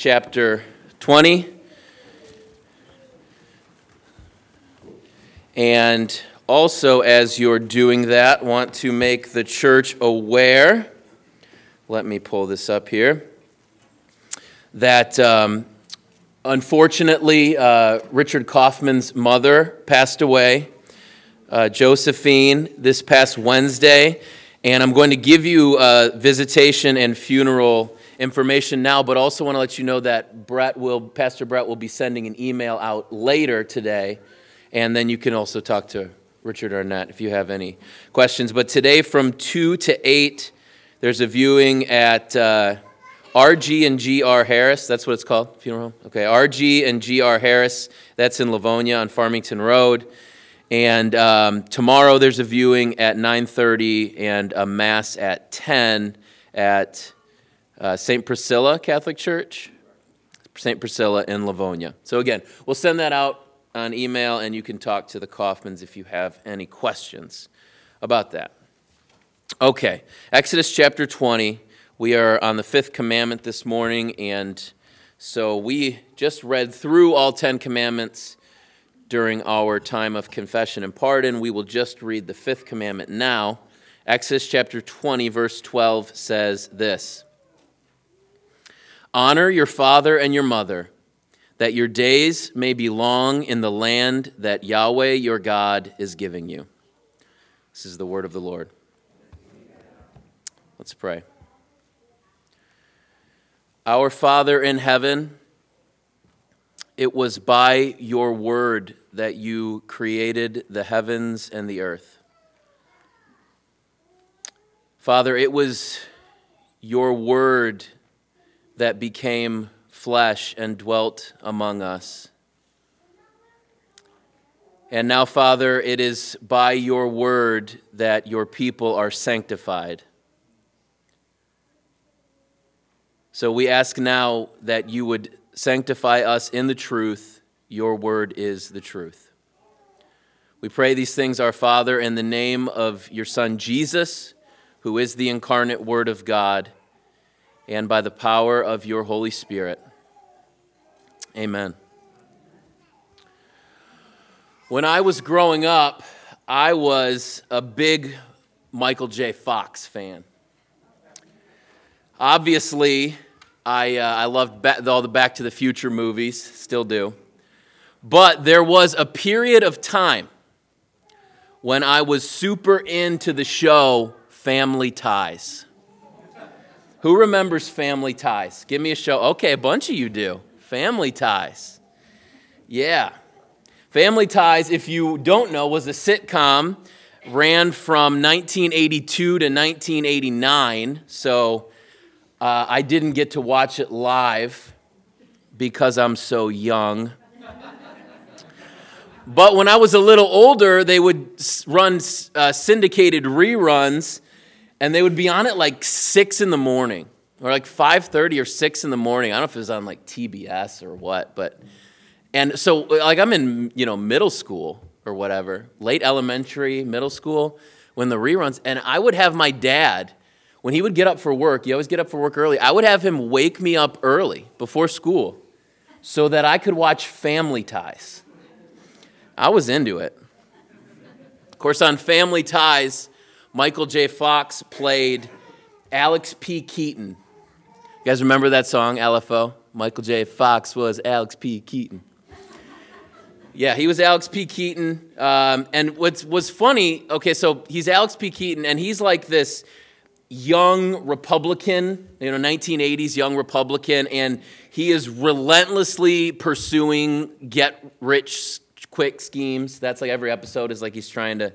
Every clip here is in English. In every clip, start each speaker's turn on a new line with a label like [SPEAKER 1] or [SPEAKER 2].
[SPEAKER 1] chapter 20. And also, as you're doing that, want to make the church aware. Let me pull this up here. That um, unfortunately, uh, Richard Kaufman's mother passed away, uh, Josephine, this past Wednesday. And I'm going to give you uh, visitation and funeral information now, but also want to let you know that Brett will, Pastor Brett will be sending an email out later today, and then you can also talk to Richard Arnett if you have any questions. But today from 2 to 8, there's a viewing at uh, RG and GR Harris. That's what it's called, funeral home? Okay, RG and GR Harris. That's in Livonia on Farmington Road. And um, tomorrow there's a viewing at 9:30 and a mass at 10 at uh, St. Priscilla Catholic Church, St. Priscilla in Livonia. So, again, we'll send that out on email and you can talk to the Kaufmans if you have any questions about that. Okay, Exodus chapter 20. We are on the fifth commandment this morning, and so we just read through all 10 commandments during our time of confession and pardon. We will just read the fifth commandment now. Exodus chapter 20, verse 12 says this. Honor your father and your mother, that your days may be long in the land that Yahweh your God is giving you. This is the word of the Lord. Let's pray. Our Father in heaven, it was by your word that you created the heavens and the earth. Father, it was your word that became flesh and dwelt among us. And now, Father, it is by your word that your people are sanctified. So we ask now that you would sanctify us in the truth. Your word is the truth. We pray these things, our Father, in the name of your Son Jesus, who is the incarnate Word of God and by the power of your Holy Spirit. Amen. When I was growing up, I was a big Michael J. Fox fan. Obviously, I, uh, I loved ba- all the Back to the Future movies, still do. But there was a period of time when I was super into the show Family Ties. Who remembers Family Ties? Give me a show. Okay, a bunch of you do. Family Ties. Yeah. Family Ties, if you don't know, was a sitcom, ran from 1982 to 1989. So uh, I didn't get to watch it live because I'm so young. But when I was a little older, they would run uh, syndicated reruns and they would be on at like six in the morning or like 5.30 or 6 in the morning. I don't know if it was on like tbs or what but and so like i'm in you know middle school or whatever late elementary middle school when the reruns and i would have my dad when he would get up for work he always get up for work early i would have him wake me up early before school so that i could watch family ties. I was into it. Of course on family ties Michael J. Fox played Alex P. Keaton. You guys remember that song, LFO? Michael J. Fox was Alex P. Keaton. Yeah, he was Alex P. Keaton. Um, and what's was funny, okay, so he's Alex P. Keaton, and he's like this young Republican, you know, 1980s young Republican, and he is relentlessly pursuing get rich quick schemes. That's like every episode is like he's trying to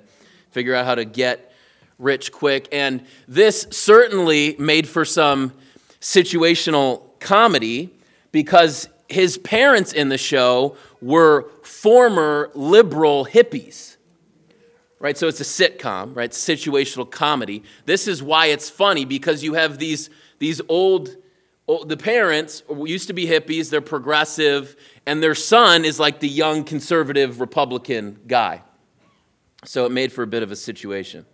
[SPEAKER 1] figure out how to get rich quick. And this certainly made for some situational comedy because his parents in the show were former liberal hippies. Right? So it's a sitcom, right? Situational comedy. This is why it's funny because you have these, these old, old, the parents used to be hippies, they're progressive, and their son is like the young conservative Republican guy. So it made for a bit of a situation.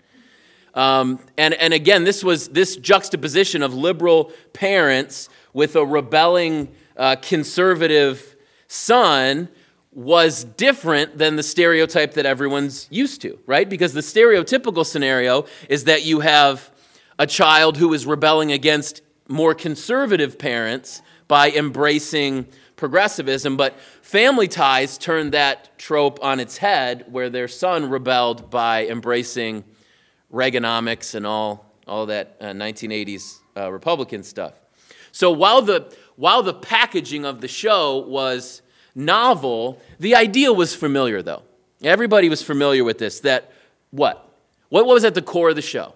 [SPEAKER 1] Um, and, and again, this was this juxtaposition of liberal parents with a rebelling uh, conservative son was different than the stereotype that everyone's used to, right? Because the stereotypical scenario is that you have a child who is rebelling against more conservative parents by embracing progressivism, but family ties turned that trope on its head where their son rebelled by embracing Reaganomics and all, all that uh, 1980s uh, Republican stuff. So while the, while the packaging of the show was novel, the idea was familiar, though. Everybody was familiar with this that what? What was at the core of the show?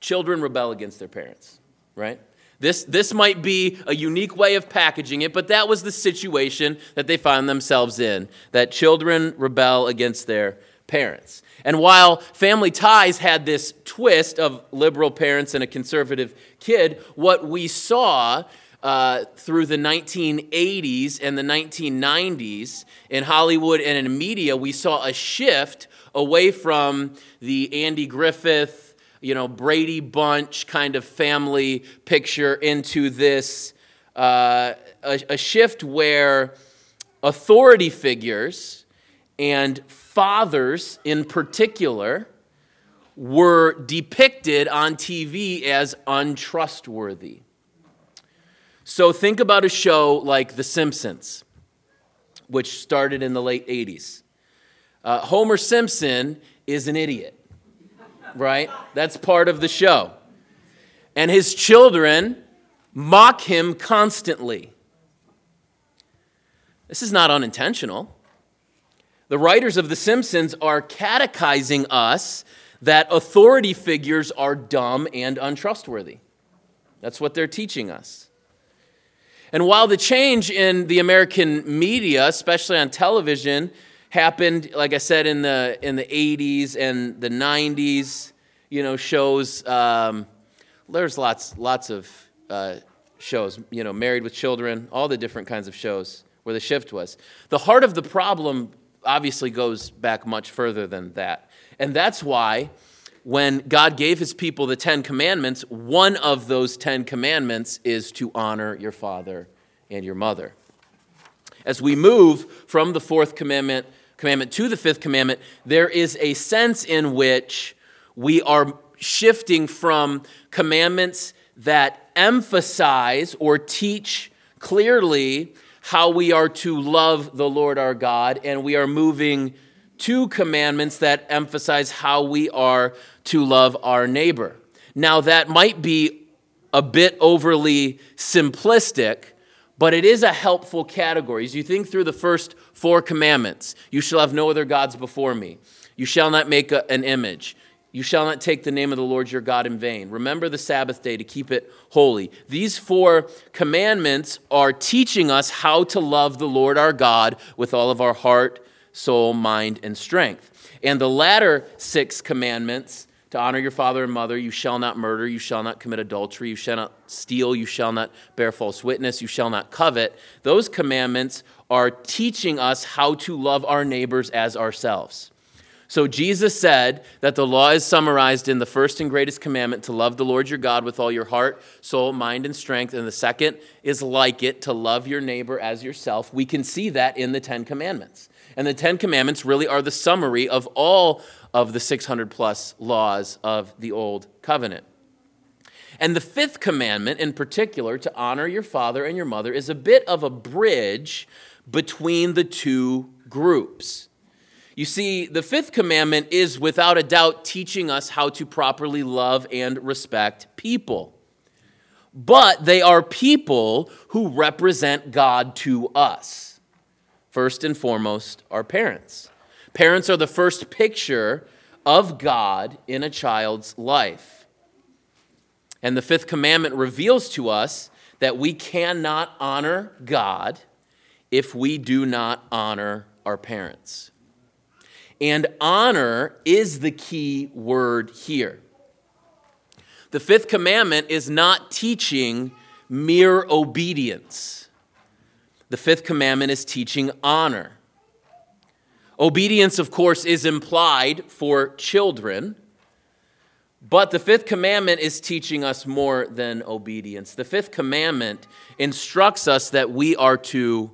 [SPEAKER 1] Children rebel against their parents, right? This, this might be a unique way of packaging it, but that was the situation that they found themselves in that children rebel against their parents. And while family ties had this twist of liberal parents and a conservative kid, what we saw uh, through the 1980s and the 1990s in Hollywood and in media, we saw a shift away from the Andy Griffith, you know, Brady Bunch kind of family picture into this uh, a, a shift where authority figures and fathers in particular were depicted on TV as untrustworthy. So think about a show like The Simpsons, which started in the late 80s. Uh, Homer Simpson is an idiot, right? That's part of the show. And his children mock him constantly. This is not unintentional. The writers of The Simpsons are catechizing us that authority figures are dumb and untrustworthy. That's what they're teaching us. And while the change in the American media, especially on television, happened, like I said, in the, in the 80s and the 90s, you know, shows, um, there's lots, lots of uh, shows, you know, Married with Children, all the different kinds of shows where the shift was. The heart of the problem obviously goes back much further than that. And that's why when God gave his people the Ten Commandments, one of those Ten Commandments is to honor your father and your mother. As we move from the fourth commandment, commandment to the fifth commandment, there is a sense in which we are shifting from commandments that emphasize or teach clearly how we are to love the Lord our God, and we are moving to commandments that emphasize how we are to love our neighbor. Now, that might be a bit overly simplistic, but it is a helpful category. As you think through the first four commandments, you shall have no other gods before me. You shall not make a, an image. You shall not take the name of the Lord your God in vain. Remember the Sabbath day to keep it holy. These four commandments are teaching us how to love the Lord our God with all of our heart, soul, mind, and strength. And the latter six commandments to honor your father and mother, you shall not murder, you shall not commit adultery, you shall not steal, you shall not bear false witness, you shall not covet. Those commandments are teaching us how to love our neighbors as ourselves. So Jesus said that the law is summarized in the first and greatest commandment to love the Lord your God with all your heart, soul, mind, and strength. And the second is like it to love your neighbor as yourself. We can see that in the Ten Commandments. And the Ten Commandments really are the summary of all of the 600 plus laws of the Old Covenant. And the fifth commandment, in particular, to honor your father and your mother, is a bit of a bridge between the two groups. You see, the fifth commandment is without a doubt teaching us how to properly love and respect people. But they are people who represent God to us. First and foremost, our parents. Parents are the first picture of God in a child's life. And the fifth commandment reveals to us that we cannot honor God if we do not honor our parents. And honor is the key word here. The fifth commandment is not teaching mere obedience. The fifth commandment is teaching honor. Obedience, of course, is implied for children, But the fifth commandment is teaching us more than obedience. The fifth commandment instructs us that we are to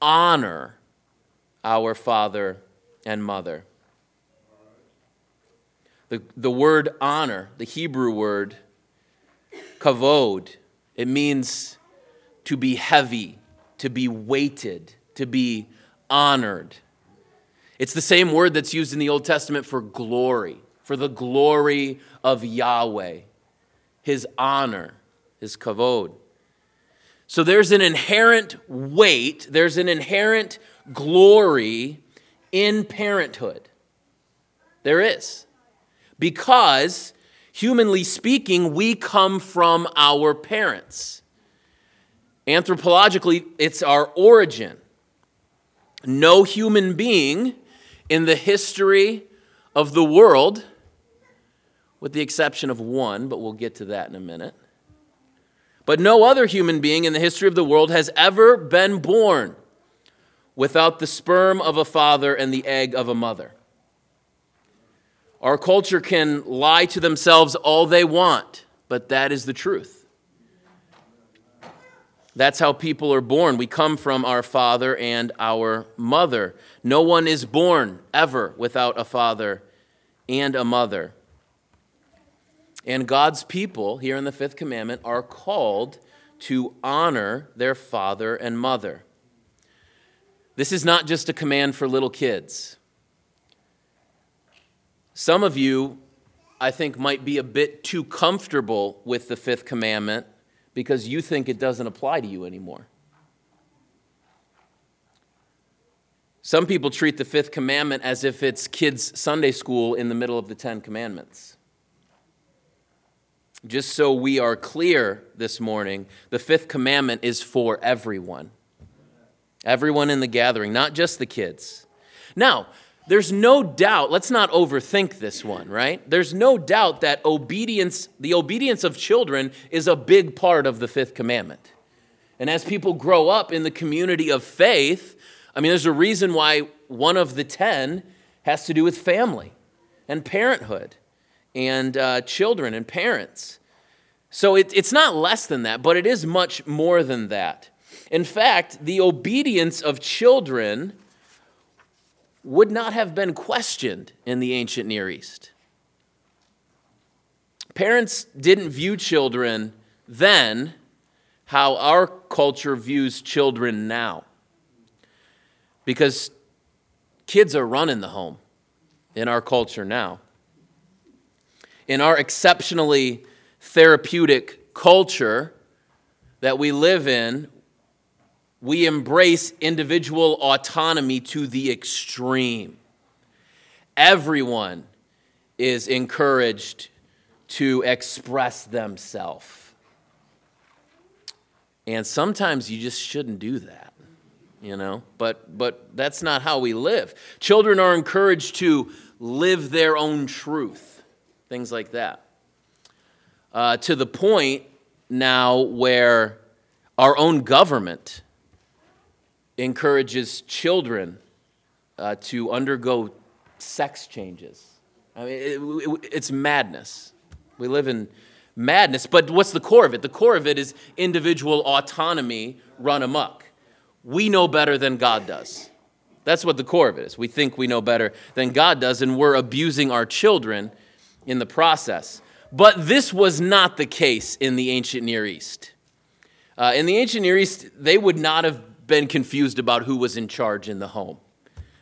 [SPEAKER 1] honor our father and mother. The, the word honor, the Hebrew word, kavod, it means to be heavy, to be weighted, to be honored. It's the same word that's used in the Old Testament for glory, for the glory of Yahweh, his honor, his kavod. So there's an inherent weight, there's an inherent glory in parenthood. There is. Because, humanly speaking, we come from our parents. Anthropologically, it's our origin. No human being in the history of the world, with the exception of one, but we'll get to that in a minute. But no other human being in the history of the world has ever been born without the sperm of a father and the egg of a mother. Our culture can lie to themselves all they want, but that is the truth. That's how people are born. We come from our father and our mother. No one is born ever without a father and a mother. And God's people, here in the fifth commandment, are called to honor their father and mother. This is not just a command for little kids. Some of you, I think, might be a bit too comfortable with the fifth commandment because you think it doesn't apply to you anymore. Some people treat the fifth commandment as if it's kids' Sunday school in the middle of the Ten Commandments. Just so we are clear this morning, the fifth commandment is for everyone. Everyone in the gathering, not just the kids. Now, there's no doubt, let's not overthink this one, right? There's no doubt that obedience, the obedience of children, is a big part of the fifth commandment. And as people grow up in the community of faith, I mean, there's a reason why one of the ten has to do with family and parenthood and uh, children and parents. So it, it's not less than that, but it is much more than that. In fact, the obedience of children would not have been questioned in the ancient Near East. Parents didn't view children then how our culture views children now. Because kids are running the home in our culture now. In our exceptionally therapeutic culture that we live in, we embrace individual autonomy to the extreme. Everyone is encouraged to express themselves. And sometimes you just shouldn't do that, you know? But but that's not how we live. Children are encouraged to live their own truth. Things like that. Uh, to the point now where our own government encourages children uh, to undergo sex changes. I mean, it, it, it's madness. We live in madness. But what's the core of it? The core of it is individual autonomy run amok. We know better than God does. That's what the core of it is. We think we know better than God does, and we're abusing our children in the process. But this was not the case in the ancient Near East. Uh, in the ancient Near East, they would not have been confused about who was in charge in the home,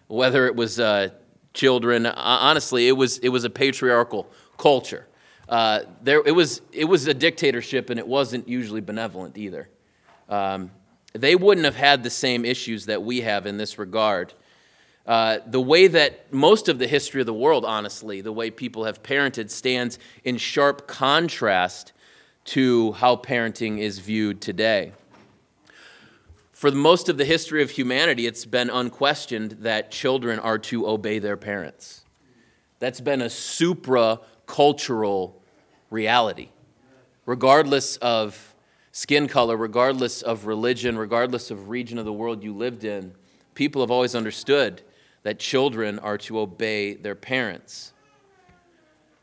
[SPEAKER 1] whether it was uh, children. Honestly, it was it was a patriarchal culture. Uh, there, it was it was a dictatorship, and it wasn't usually benevolent either. Um, they wouldn't have had the same issues that we have in this regard. Uh, the way that most of the history of the world, honestly, the way people have parented, stands in sharp contrast to how parenting is viewed today. For most of the history of humanity, it's been unquestioned that children are to obey their parents. That's been a supra cultural reality. Regardless of skin color, regardless of religion, regardless of region of the world you lived in, people have always understood that children are to obey their parents.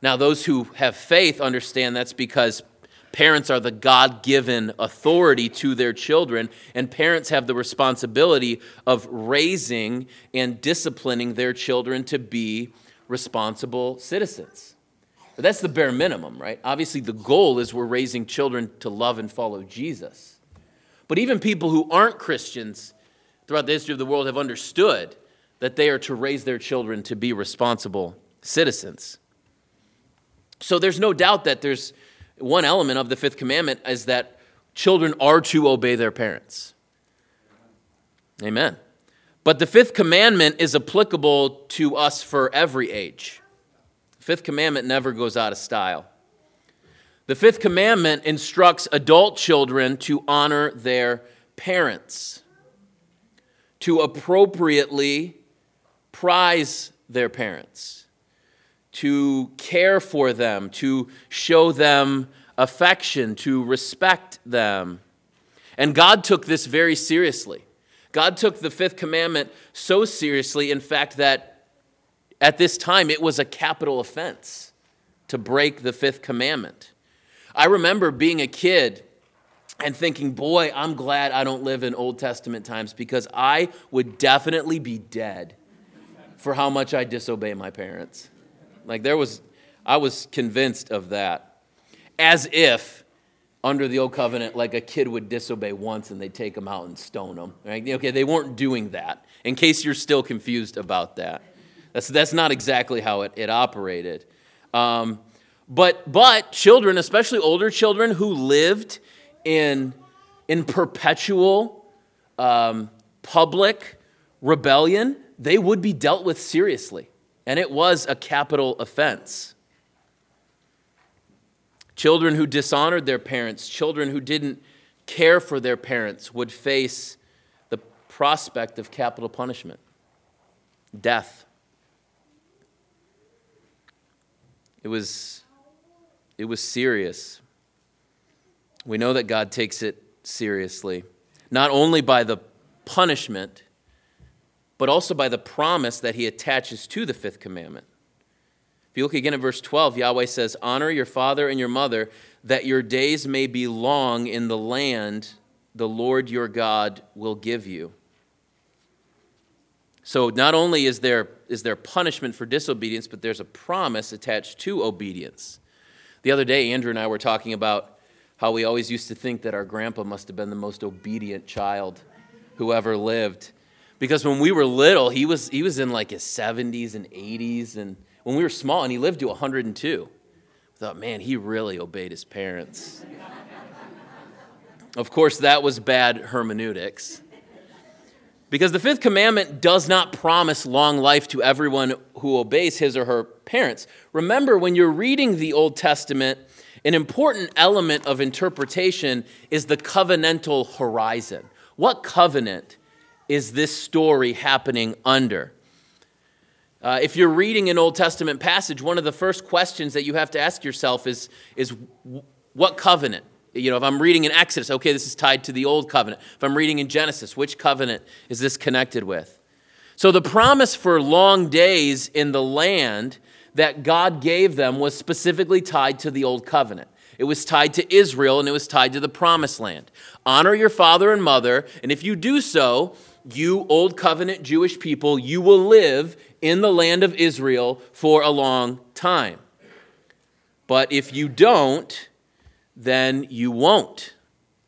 [SPEAKER 1] Now, those who have faith understand that's because parents are the God given authority to their children, and parents have the responsibility of raising and disciplining their children to be responsible citizens. But that's the bare minimum, right? Obviously, the goal is we're raising children to love and follow Jesus. But even people who aren't Christians throughout the history of the world have understood that they are to raise their children to be responsible citizens. So there's no doubt that there's one element of the fifth commandment is that children are to obey their parents. Amen. But the fifth commandment is applicable to us for every age. Fifth commandment never goes out of style. The fifth commandment instructs adult children to honor their parents, to appropriately prize their parents, to care for them, to show them affection, to respect them. And God took this very seriously. God took the fifth commandment so seriously, in fact, that at this time, it was a capital offense to break the fifth commandment. I remember being a kid and thinking, boy, I'm glad I don't live in Old Testament times because I would definitely be dead for how much I disobey my parents. Like, there was, I was convinced of that. As if under the old covenant, like a kid would disobey once and they'd take him out and stone him. Right? Okay, they weren't doing that, in case you're still confused about that. That's, that's not exactly how it, it operated. Um, but, but children, especially older children who lived in, in perpetual um, public rebellion, they would be dealt with seriously. And it was a capital offense. Children who dishonored their parents, children who didn't care for their parents, would face the prospect of capital punishment, death. It was, it was serious. We know that God takes it seriously, not only by the punishment, but also by the promise that he attaches to the fifth commandment. If you look again at verse 12, Yahweh says, Honor your father and your mother, that your days may be long in the land the Lord your God will give you. So not only is there, is there punishment for disobedience, but there's a promise attached to obedience. The other day, Andrew and I were talking about how we always used to think that our grandpa must have been the most obedient child who ever lived. Because when we were little, he was, he was in like his 70s and 80s. And when we were small, and he lived to 102. I thought, man, he really obeyed his parents. of course, that was bad hermeneutics. Because the fifth commandment does not promise long life to everyone who obeys his or her parents. Remember, when you're reading the Old Testament, an important element of interpretation is the covenantal horizon. What covenant is this story happening under? Uh, if you're reading an Old Testament passage, one of the first questions that you have to ask yourself is, is what covenant? You know, if I'm reading in Exodus, okay, this is tied to the old covenant. If I'm reading in Genesis, which covenant is this connected with? So the promise for long days in the land that God gave them was specifically tied to the old covenant. It was tied to Israel and it was tied to the promised land. Honor your father and mother, and if you do so, you old covenant Jewish people, you will live in the land of Israel for a long time. But if you don't, then you won't.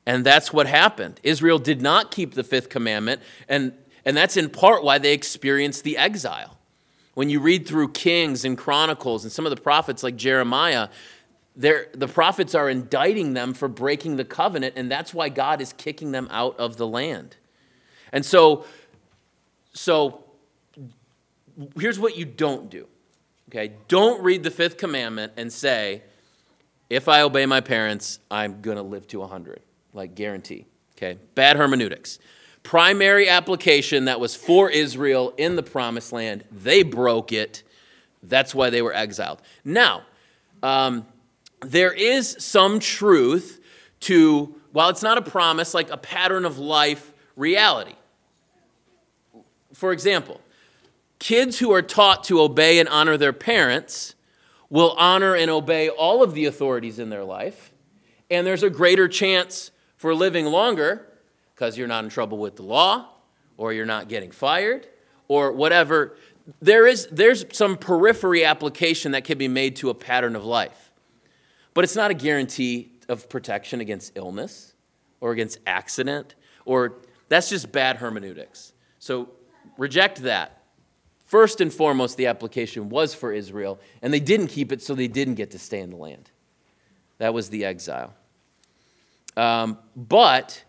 [SPEAKER 1] And that's what happened. Israel did not keep the fifth commandment, and, and that's in part why they experienced the exile. When you read through Kings and Chronicles and some of the prophets like Jeremiah, the prophets are indicting them for breaking the covenant, and that's why God is kicking them out of the land. And so, so here's what you don't do. Okay, don't read the fifth commandment and say, if I obey my parents, I'm going to live to 100, like guarantee. Okay? Bad hermeneutics. Primary application that was for Israel in the promised land, they broke it. That's why they were exiled. Now, um, there is some truth to, while it's not a promise, like a pattern of life reality. For example, kids who are taught to obey and honor their parents will honor and obey all of the authorities in their life, and there's a greater chance for living longer because you're not in trouble with the law, or you're not getting fired, or whatever. There is, there's some periphery application that can be made to a pattern of life. But it's not a guarantee of protection against illness or against accident, or that's just bad hermeneutics. So reject that. First and foremost, the application was for Israel, and they didn't keep it, so they didn't get to stay in the land. That was the exile. Um, but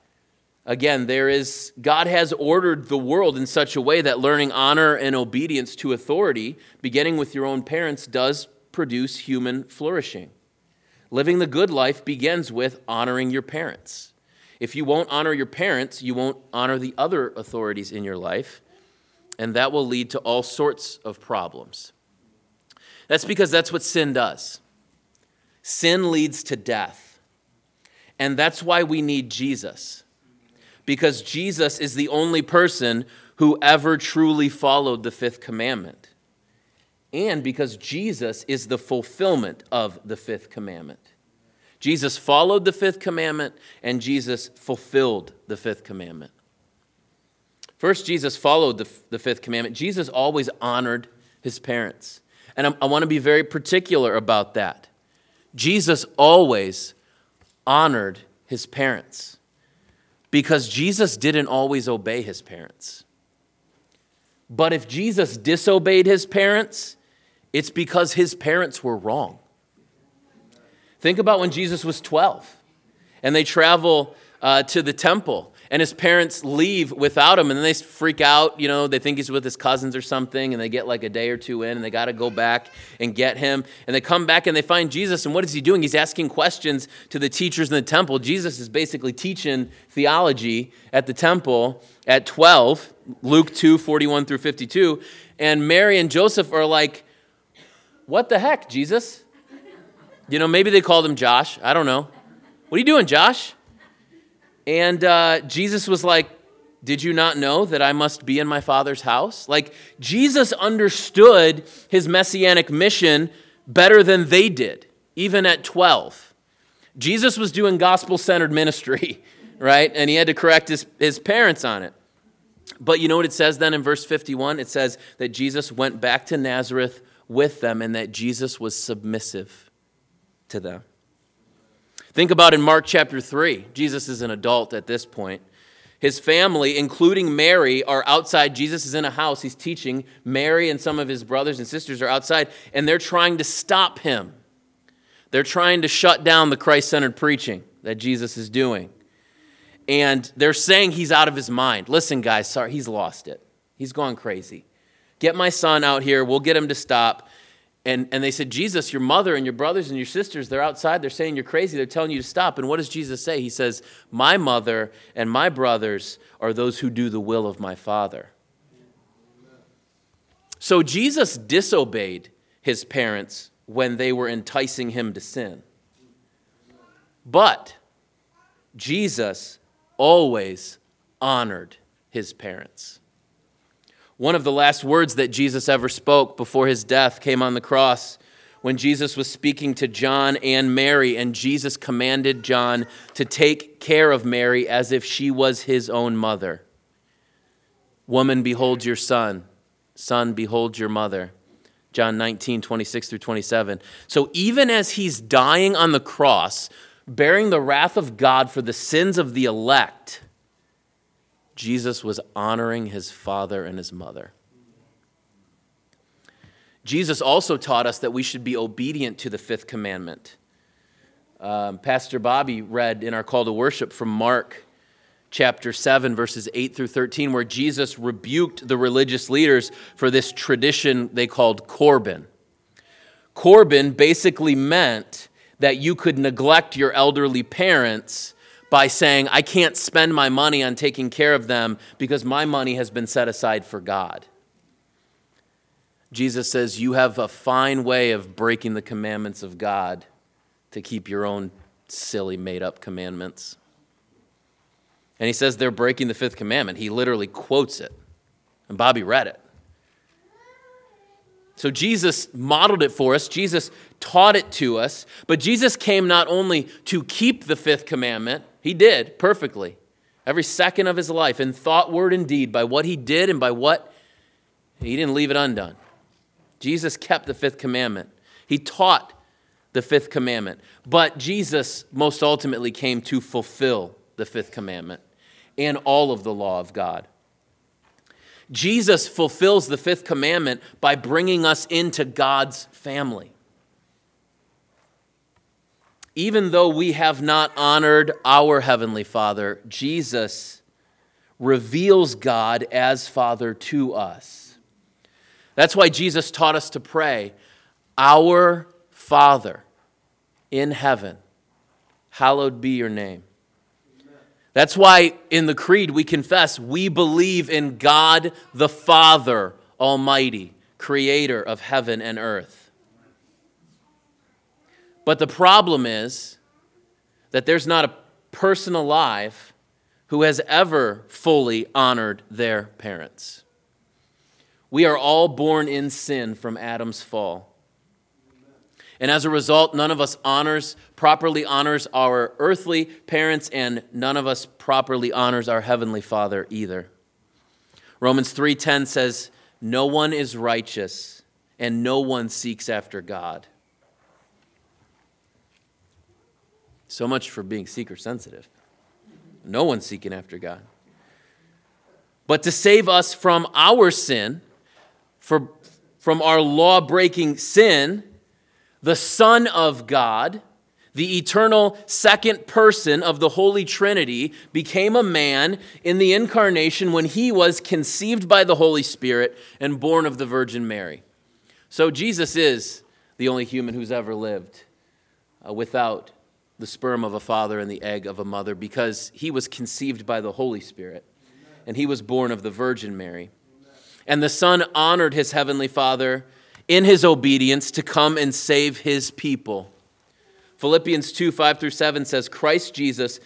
[SPEAKER 1] Again, there is, God has ordered the world in such a way that learning honor and obedience to authority, beginning with your own parents, does produce human flourishing. Living the good life begins with honoring your parents. If you won't honor your parents, you won't honor the other authorities in your life, and that will lead to all sorts of problems. That's because that's what sin does. Sin leads to death. And that's why we need Jesus because Jesus is the only person who ever truly followed the fifth commandment. And because Jesus is the fulfillment of the fifth commandment. Jesus followed the fifth commandment, and Jesus fulfilled the fifth commandment. First, Jesus followed the, the fifth commandment. Jesus always honored his parents. And I, I want to be very particular about that. Jesus always honored his parents because Jesus didn't always obey his parents. But if Jesus disobeyed his parents, it's because his parents were wrong. Think about when Jesus was 12 and they travel uh, to the temple and his parents leave without him and then they freak out you know they think he's with his cousins or something and they get like a day or two in and they got to go back and get him. And they come back and they find jesus and what is he doing? He's asking questions to the teachers in the temple. Jesus is basically teaching theology at the temple at 12 luke 2 41 through 52 and mary and joseph are like what the heck jesus? You know maybe they called him josh. I don't know. What are you doing josh and uh, Jesus was like, Did you not know that I must be in my Father's house? Like, Jesus understood his messianic mission better than they did, even at 12. Jesus was doing gospel centered ministry, right? And he had to correct his, his parents on it. But you know what it says then in verse 51? It says that Jesus went back to Nazareth with them and that Jesus was submissive to them. Think about in Mark chapter 3. Jesus is an adult at this point. His family, including Mary, are outside. Jesus is in a house. He's teaching. Mary and some of his brothers and sisters are outside, and they're trying to stop him. They're trying to shut down the Christ centered preaching that Jesus is doing. And they're saying he's out of his mind. Listen, guys, sorry, he's lost it. He's gone crazy. Get my son out here. We'll get him to stop. And, and they said, Jesus, your mother and your brothers and your sisters, they're outside. They're saying you're crazy. They're telling you to stop. And what does Jesus say? He says, My mother and my brothers are those who do the will of my Father. So Jesus disobeyed his parents when they were enticing him to sin. But Jesus always honored his parents. One of the last words that Jesus ever spoke before his death came on the cross when Jesus was speaking to John and Mary, and Jesus commanded John to take care of Mary as if she was his own mother. Woman, behold your son. Son, behold your mother. John 19, 26 through 27. So even as he's dying on the cross, bearing the wrath of God for the sins of the elect, Jesus was honoring his father and his mother. Jesus also taught us that we should be obedient to the fifth commandment. Um, Pastor Bobby read in our call to worship from Mark chapter 7, verses 8 through 13, where Jesus rebuked the religious leaders for this tradition they called Corban. Corban basically meant that you could neglect your elderly parents by saying, I can't spend my money on taking care of them because my money has been set aside for God. Jesus says, You have a fine way of breaking the commandments of God to keep your own silly, made up commandments. And he says they're breaking the fifth commandment. He literally quotes it. And Bobby read it. So Jesus modeled it for us, Jesus taught it to us, but Jesus came not only to keep the fifth commandment, he did perfectly, every second of his life, in thought, word, and deed, by what he did and by what he didn't leave it undone. Jesus kept the fifth commandment, he taught the fifth commandment, but Jesus most ultimately came to fulfill the fifth commandment and all of the law of God. Jesus fulfills the fifth commandment by bringing us into God's family. Even though we have not honored our Heavenly Father, Jesus reveals God as Father to us. That's why Jesus taught us to pray, Our Father in heaven, hallowed be your name. That's why in the Creed we confess we believe in God the Father Almighty, creator of heaven and earth. But the problem is that there's not a person alive who has ever fully honored their parents. We are all born in sin from Adam's fall. And as a result, none of us honors, properly honors our earthly parents, and none of us properly honors our heavenly Father either. Romans 3:10 says, "No one is righteous, and no one seeks after God." So much for being seeker sensitive. No one's seeking after God. But to save us from our sin, for, from our law breaking sin, the Son of God, the eternal second person of the Holy Trinity, became a man in the incarnation when he was conceived by the Holy Spirit and born of the Virgin Mary. So Jesus is the only human who's ever lived uh, without the sperm of a father and the egg of a mother because he was conceived by the Holy Spirit and he was born of the Virgin Mary. And the Son honored his heavenly Father in his obedience to come and save his people. Philippians 2 5 through 7 says, Christ Jesus,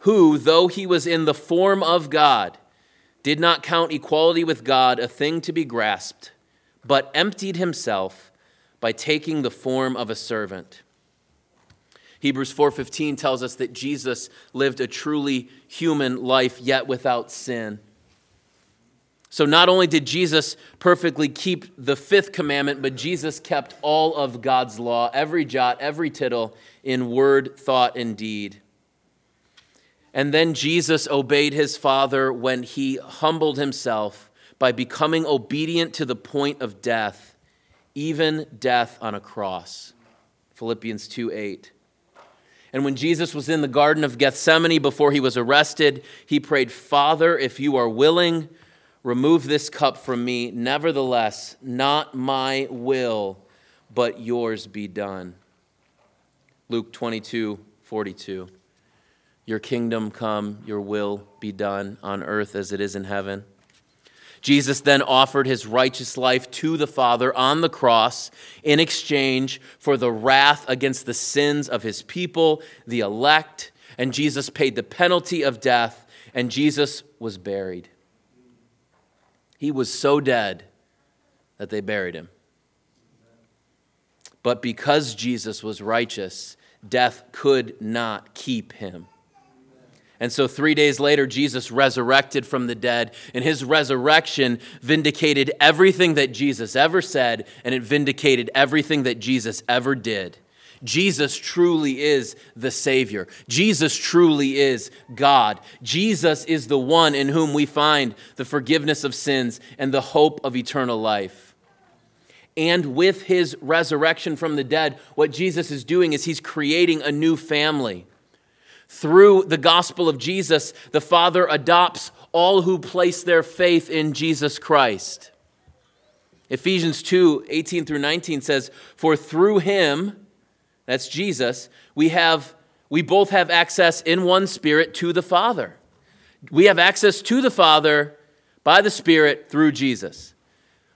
[SPEAKER 1] who, though he was in the form of God, did not count equality with God a thing to be grasped, but emptied himself by taking the form of a servant. Hebrews 4:15 tells us that Jesus lived a truly human life yet without sin. So not only did Jesus perfectly keep the fifth commandment, but Jesus kept all of God's law, every jot, every tittle, in word, thought, and deed. And then Jesus obeyed his Father when he humbled himself by becoming obedient to the point of death, even death on a cross. Philippians 2 8. And when Jesus was in the Garden of Gethsemane before he was arrested, he prayed, Father, if you are willing, Remove this cup from me. Nevertheless, not my will, but yours be done. Luke 22 42. Your kingdom come, your will be done on earth as it is in heaven. Jesus then offered his righteous life to the Father on the cross in exchange for the wrath against the sins of his people, the elect, and Jesus paid the penalty of death, and Jesus was buried. He was so dead that they buried him. But because Jesus was righteous, death could not keep him. And so, three days later, Jesus resurrected from the dead, and his resurrection vindicated everything that Jesus ever said, and it vindicated everything that Jesus ever did. Jesus truly is the Savior. Jesus truly is God. Jesus is the one in whom we find the forgiveness of sins and the hope of eternal life. And with his resurrection from the dead, what Jesus is doing is he's creating a new family. Through the gospel of Jesus, the Father adopts all who place their faith in Jesus Christ. Ephesians 2 18 through 19 says, For through him, that's Jesus, we have we both have access in one spirit to the Father. We have access to the Father by the Spirit through Jesus.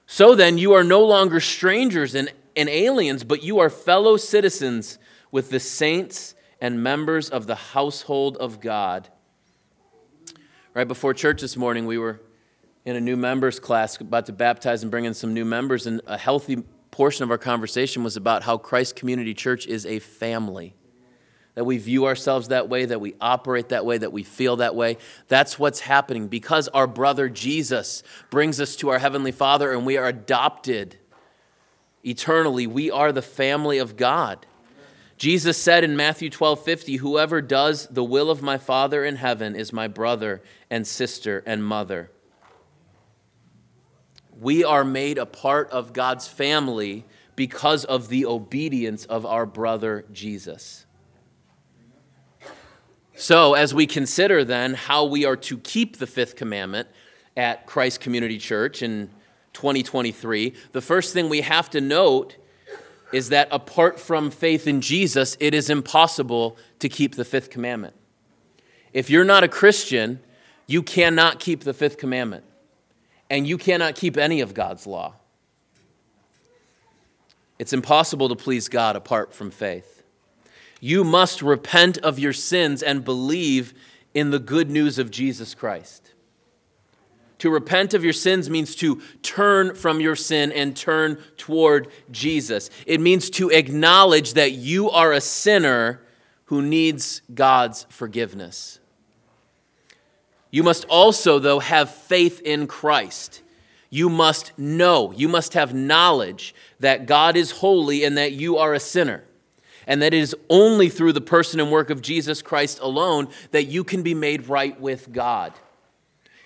[SPEAKER 1] So then, you are no longer strangers and, and aliens, but you are fellow citizens with the saints and members of the household of God. Right before church this morning, we were in a new members class about to baptize and bring in some new members, and a healthy portion of our conversation was about how Christ Community Church is a family. That we view ourselves that way, that we operate that way, that we feel that way. That's what's happening because our brother Jesus brings us to our Heavenly Father and we are adopted eternally. We are the family of God. Jesus said in Matthew 12 50, Whoever does the will of my Father in heaven is my brother and sister and mother. We are made a part of God's family because of the obedience of our brother Jesus. So, as we consider then how we are to keep the fifth commandment at Christ Community Church in 2023, the first thing we have to note is that apart from faith in Jesus, it is impossible to keep the fifth commandment. If you're not a Christian, you cannot keep the fifth commandment, and you cannot keep any of God's law. It's impossible to please God apart from faith. You must repent of your sins and believe in the good news of Jesus Christ. To repent of your sins means to turn from your sin and turn toward Jesus. It means to acknowledge that you are a sinner who needs God's forgiveness. You must also, though, have faith in Christ. You must know, you must have knowledge that God is holy and that you are a sinner. And that it is only through the person and work of Jesus Christ alone that you can be made right with God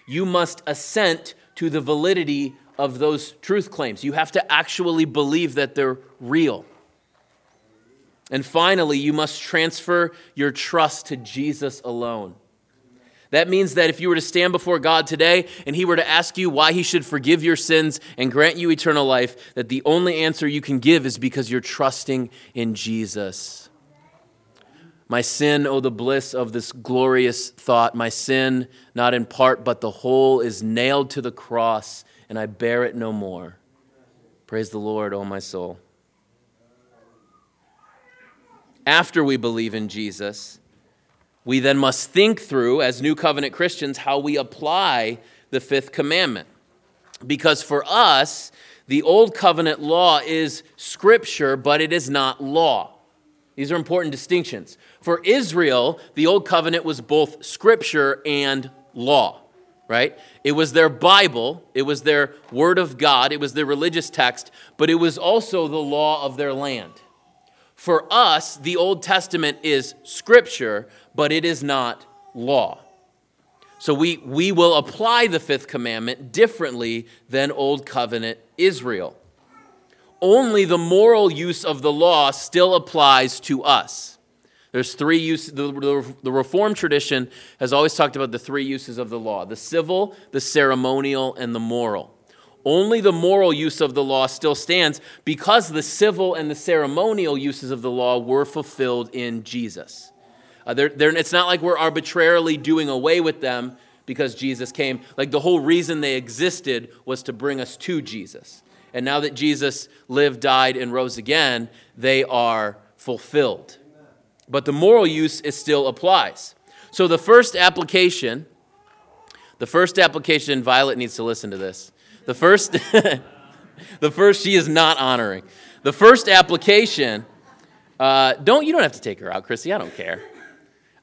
[SPEAKER 1] you must assent to the validity of those truth claims. You have to actually believe that they're real. And finally, you must transfer your trust to Jesus alone. That means that if you were to stand before God today and He were to ask you why He should forgive your sins and grant you eternal life, that the only answer you can give is because you're trusting in Jesus. My sin, oh, the bliss of this glorious thought. My sin, not in part, but the whole, is nailed to the cross, and I bear it no more. Praise the Lord, oh, my soul. After we believe in Jesus, we then must think through, as New Covenant Christians, how we apply the fifth commandment. Because for us, the Old Covenant law is scripture, but it is not law. These are important distinctions. For Israel, the Old Covenant was both scripture and law, right? It was their Bible, it was their Word of God, it was their religious text, but it was also the law of their land. For us, the Old Testament is scripture, but it is not law. So we, we will apply the fifth commandment differently than Old Covenant Israel only the moral use of the law still applies to us. There's three uses. The, the, the, Reformed tradition has always talked about the three uses of the law the civil, the ceremonial, and the moral. Only the moral use of the law still stands because the civil and the ceremonial uses of the law were fulfilled in Jesus. Uh, they're, they're, it's not like we're arbitrarily doing away with them because Jesus came. Like the whole reason they existed was to bring us to Jesus. And now that Jesus lived, died, and rose again, they are fulfilled. But the moral use it still applies. So the first application, the first application, Violet needs to listen to this. The first, the first she is not honoring. The first application, uh, don't you don't have to take her out, Chrissy. I don't care.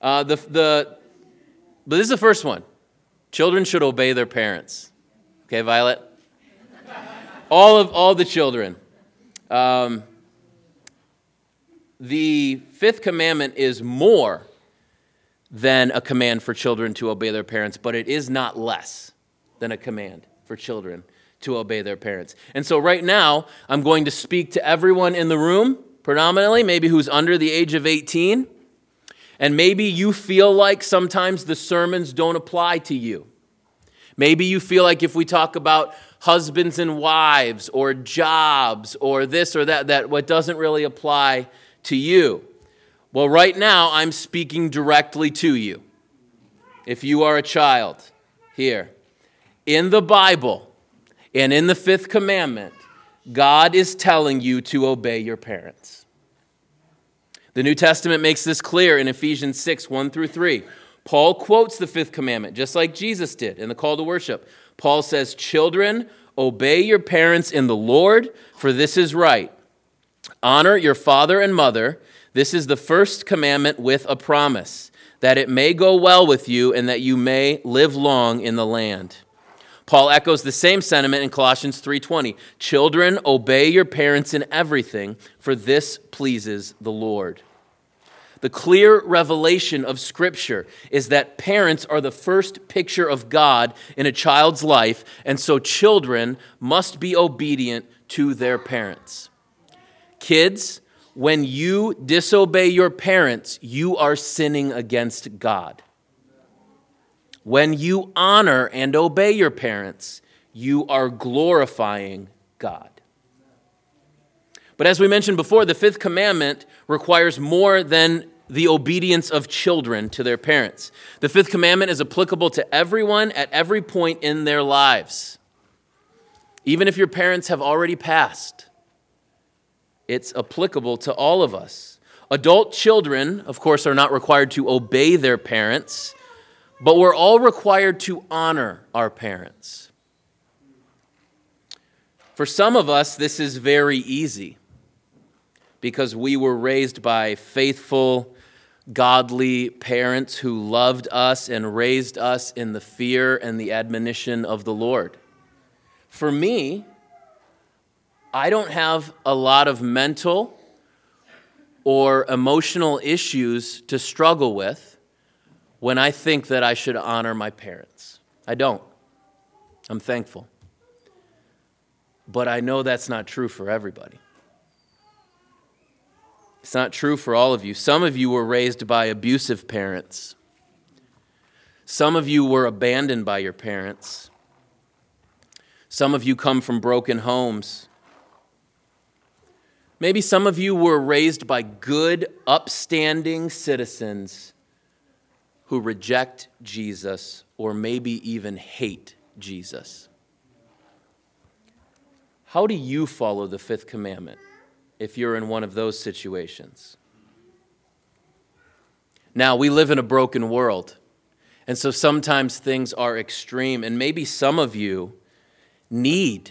[SPEAKER 1] Uh, the the, but this is the first one. Children should obey their parents. Okay, Violet all of all the children. Um, the fifth commandment is more than a command for children to obey their parents, but it is not less than a command for children to obey their parents. And so, right now, I'm going to speak to everyone in the room, predominantly, maybe who's under the age of 18. And maybe you feel like sometimes the sermons don't apply to you. Maybe you feel like if we talk about husbands and wives or jobs or this or that, that what doesn't really apply to you. Well, right now, I'm speaking directly to you. If you are a child here, in the Bible and in the fifth commandment, God is telling you to obey your parents. The New Testament makes this clear in Ephesians 6 1 through 3. Paul quotes the fifth commandment, just like Jesus did in the call to worship. Paul says, Children, obey your parents in the Lord, for this is right. Honor your father and mother. This is the first commandment with a promise, that it may go well with you and that you may live long in the land. Paul echoes the same sentiment in Colossians 3:20. Children, obey your parents in everything, for this pleases the Lord. The clear revelation of Scripture is that parents are the first picture of God in a child's life, and so children must be obedient to their parents. Kids, when you disobey your parents, you are sinning against God. When you honor and obey your parents, you are glorifying God. But as we mentioned before, the fifth commandment requires more than the obedience of children to their parents. The fifth commandment is applicable to everyone at every point in their lives. Even if your parents have already passed, it's applicable to all of us. Adult children, of course, are not required to obey their parents, but we're all required to honor our parents. For some of us, this is very easy because we were raised by faithful, godly parents who loved us and raised us in the fear and the admonition of the Lord. For me, I don't have a lot of mental or emotional issues to struggle with when I think that I should honor my parents. I don't. I'm thankful. But I know that's not true for everybody. It's not true for all of you. Some of you were raised by abusive parents. Some of you were abandoned by your parents. Some of you come from broken homes. Maybe some of you were raised by good, upstanding citizens who reject Jesus or maybe even hate Jesus. How do you follow the fifth commandment if you're in one of those situations? Now, we live in a broken world, and so sometimes things are extreme, and maybe some of you need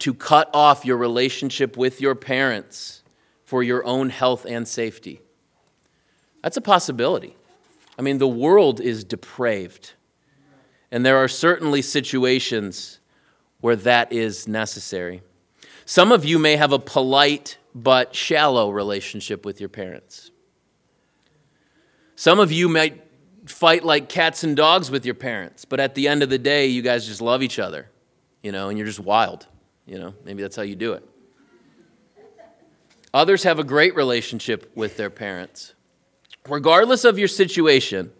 [SPEAKER 1] to cut off your relationship with your parents for your own health and safety. That's a possibility. I mean, the world is depraved, and there are certainly situations where that is necessary. Some of you may have a polite but shallow relationship with your parents. Some of you might fight like cats and dogs with your parents, but at the end of the day, you guys just love each other, you know, and you're just wild. You know, maybe that's how you do it. Others have a great relationship with their parents. Regardless of your situation,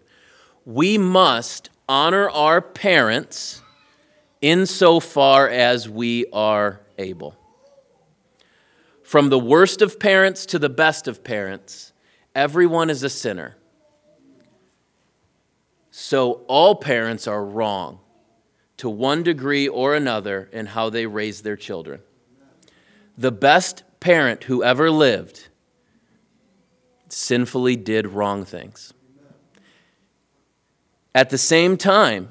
[SPEAKER 1] we must honor our parents insofar as we are able. From the worst of parents to the best of parents, everyone is a sinner. So all parents are wrong to one degree or another in how they raise their children. The best parent who ever lived sinfully did wrong things. At the same time,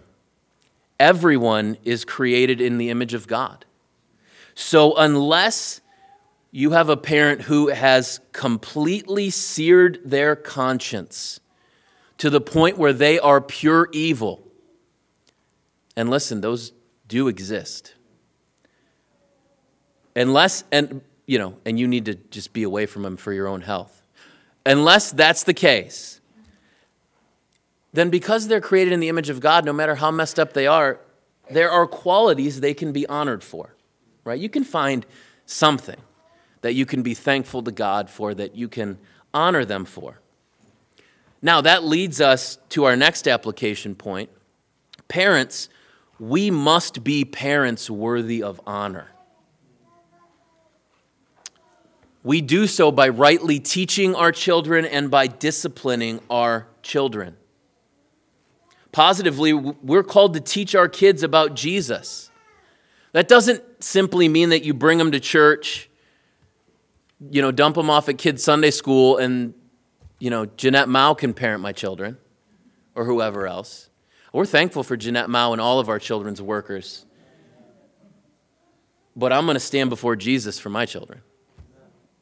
[SPEAKER 1] everyone is created in the image of God. So, unless you have a parent who has completely seared their conscience to the point where they are pure evil, and listen, those do exist. Unless, and you know, and you need to just be away from them for your own health. Unless that's the case, then because they're created in the image of God, no matter how messed up they are, there are qualities they can be honored for, right? You can find something that you can be thankful to God for, that you can honor them for. Now, that leads us to our next application point. Parents we must be parents worthy of honor. We do so by rightly teaching our children and by disciplining our children. Positively, we're called to teach our kids about Jesus. That doesn't simply mean that you bring them to church, you know, dump them off at kids' Sunday school, and, you know, Jeanette Mao can parent my children, or whoever else. We're thankful for Jeanette Mao and all of our children's workers. But I'm going to stand before Jesus for my children.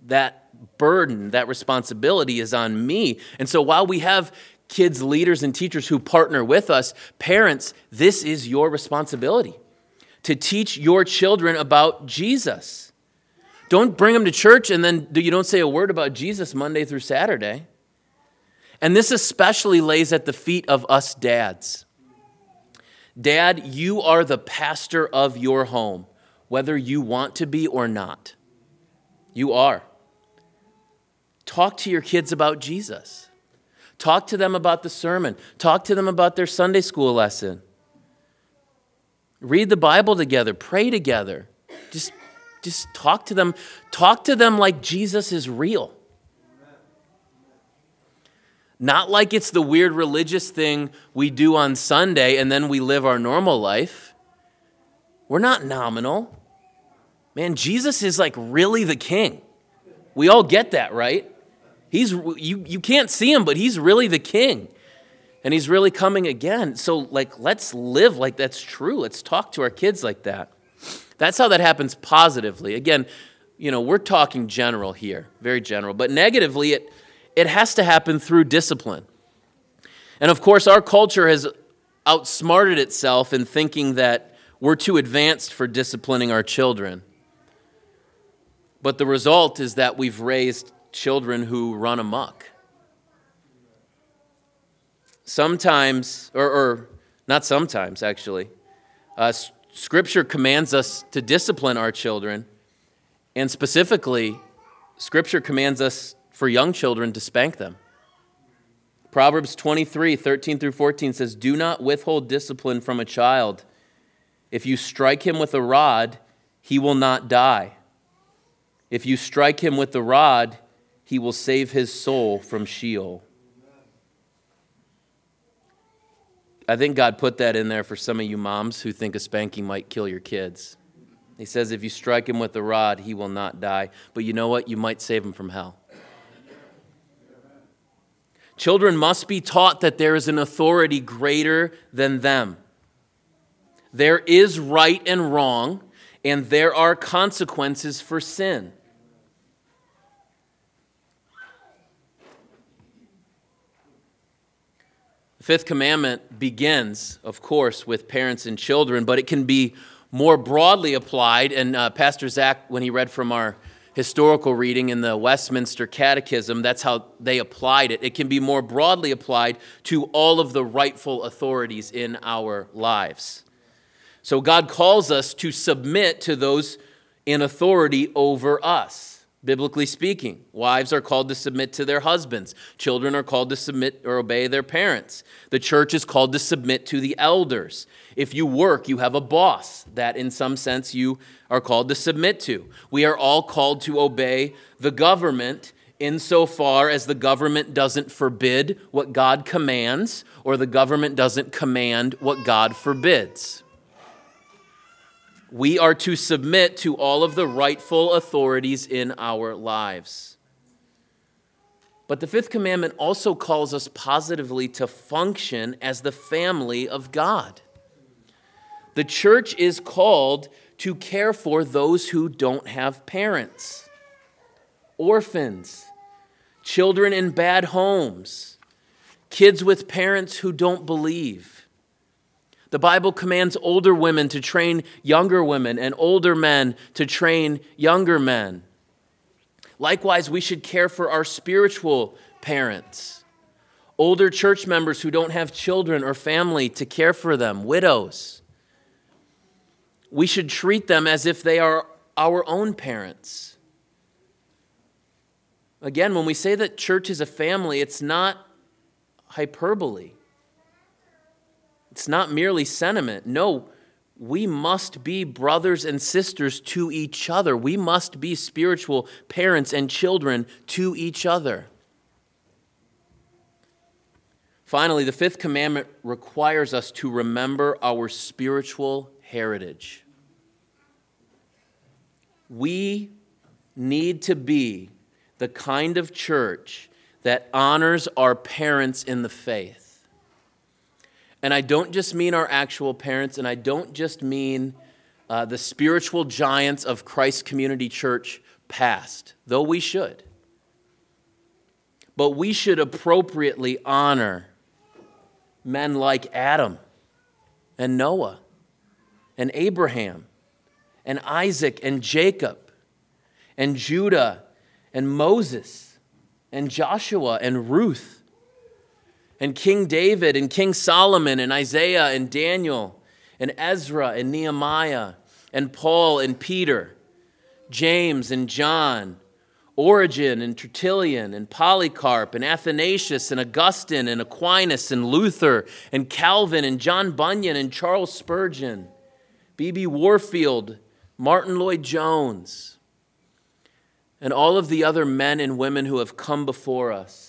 [SPEAKER 1] That burden, that responsibility is on me. And so while we have kids, leaders, and teachers who partner with us, parents, this is your responsibility to teach your children about Jesus. Don't bring them to church and then you don't say a word about Jesus Monday through Saturday. And this especially lays at the feet of us dads. Dad, you are the pastor of your home, whether you want to be or not. You are. Talk to your kids about Jesus. Talk to them about the sermon. Talk to them about their Sunday school lesson. Read the Bible together, pray together. Just, just talk to them. Talk to them like Jesus is real. Not like it's the weird religious thing we do on Sunday and then we live our normal life. We're not nominal. Man, Jesus is like really the king. We all get that, right? He's you you can't see him, but he's really the king. And he's really coming again. So like let's live like that's true. Let's talk to our kids like that. That's how that happens positively. Again, you know, we're talking general here, very general. But negatively it it has to happen through discipline. And of course, our culture has outsmarted itself in thinking that we're too advanced for disciplining our children. But the result is that we've raised children who run amok. Sometimes, or, or not sometimes actually, uh, Scripture commands us to discipline our children, and specifically, Scripture commands us for young children to spank them. Proverbs 23, 13 through 14 says, Do not withhold discipline from a child. If you strike him with a rod, he will not die. If you strike him with the rod, he will save his soul from Sheol. I think God put that in there for some of you moms who think a spanking might kill your kids. He says, if you strike him with a rod, he will not die. But you know what? You might save him from hell. Children must be taught that there is an authority greater than them. There is right and wrong, and there are consequences for sin. Fifth commandment begins, of course, with parents and children, but it can be more broadly applied. And uh, Pastor Zach, when he read from our historical reading in the Westminster Catechism, that's how they applied it. It can be more broadly applied to all of the rightful authorities in our lives. So God calls us to submit to those in authority over us, biblically speaking. Wives are called to submit to their husbands, children are called to submit or obey their parents. The church is called to submit to the elders. If you work, you have a boss that, in some sense, you are called to submit to. We are all called to obey the government insofar as the government doesn't forbid what God commands or the government doesn't command what God forbids. We are to submit to all of the rightful authorities in our lives. But the fifth commandment also calls us positively to function as the family of God. The church is called to care for those who don't have parents, orphans, children in bad homes, kids with parents who don't believe. The Bible commands older women to train younger women and older men to train younger men. Likewise, we should care for our spiritual parents, older church members who don't have children or family to care for them, widows we should treat them as if they are our own parents. Again, when we say that church is a family, it's not hyperbole. It's not merely sentiment. No, we must be brothers and sisters to each other. We must be spiritual parents and children to each other. Finally, the fifth commandment requires us to remember our spiritual heritage. We need to be the kind of church that honors our parents in the faith. And I don't just mean our actual parents, and I don't just mean uh, the spiritual giants of Christ Community Church past, though we should. But we should appropriately honor men like Adam and Noah and Abraham and Isaac and Jacob and Judah and Moses and Joshua and Ruth and King David and King Solomon and Isaiah and Daniel and Ezra and Nehemiah and Paul and Peter, James and John, Origen and Tertullian and Polycarp and Athanasius and Augustine and Aquinas and Luther and Calvin and John Bunyan and Charles Spurgeon, B.B. Warfield, Martyn Lloyd-Jones, and all of the other men and women who have come before us.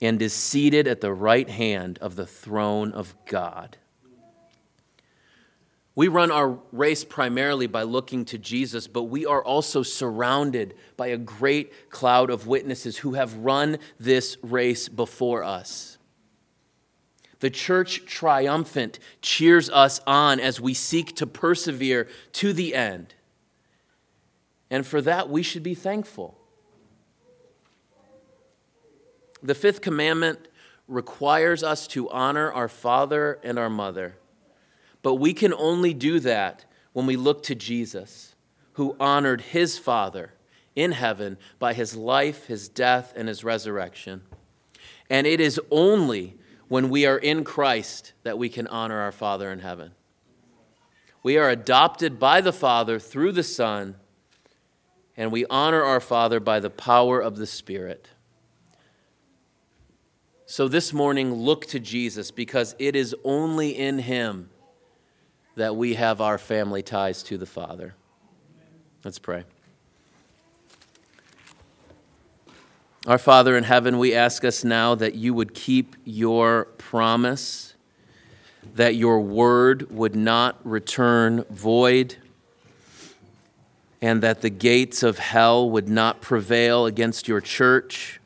[SPEAKER 1] and is seated at the right hand of the throne of God. We run our race primarily by looking to Jesus, but we are also surrounded by a great cloud of witnesses who have run this race before us. The church triumphant cheers us on as we seek to persevere to the end. And for that, we should be thankful. The fifth commandment requires us to honor our father and our mother. But we can only do that when we look to Jesus, who honored his Father in heaven by his life, his death, and his resurrection. And it is only when we are in Christ that we can honor our Father in heaven. We are adopted by the Father through the Son, and we honor our Father by the power of the Spirit. So this morning, look to Jesus because it is only in Him that we have our family ties to the Father. Let's pray. Our Father in heaven, we ask us now that you would keep your promise, that your word would not return void, and that the gates of hell would not prevail against your church.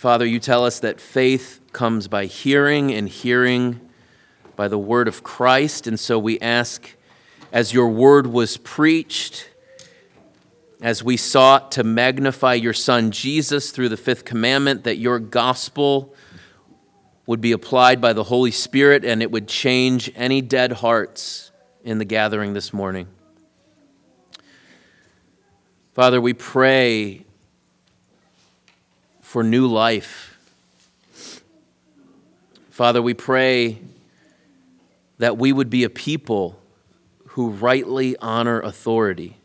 [SPEAKER 1] Father, you tell us that faith comes by hearing, and hearing by the word of Christ. And so we ask, as your word was preached, as we sought to magnify your Son Jesus through the fifth commandment, that your gospel would be applied by the Holy Spirit and it would change any dead hearts in the gathering this morning. Father, we pray for new life Father, we pray that we would be a people who rightly honor authority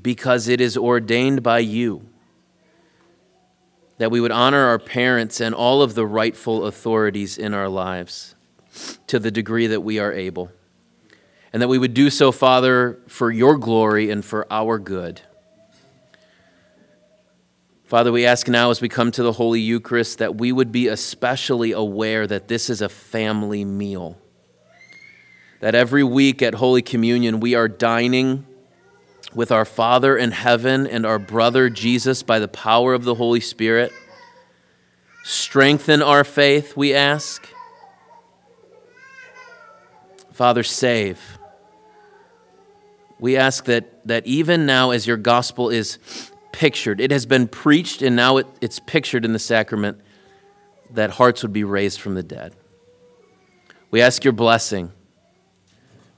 [SPEAKER 1] because it is ordained by you. That we would honor our parents and all of the rightful authorities in our lives to the degree that we are able. And that we would do so, Father, for your glory and for our good. Father, we ask now as we come to the Holy Eucharist that we would be especially aware that this is a family meal. That every week at Holy Communion we are dining with our Father in heaven and our brother Jesus by the power of the Holy Spirit. Strengthen our faith, we ask. Father, save. We ask that, that even now, as your gospel is pictured. It has been preached, and now it, it's pictured in the sacrament that hearts would be raised from the dead. We ask your blessing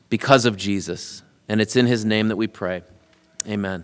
[SPEAKER 1] because of Jesus, and it's in his name that we pray. Amen.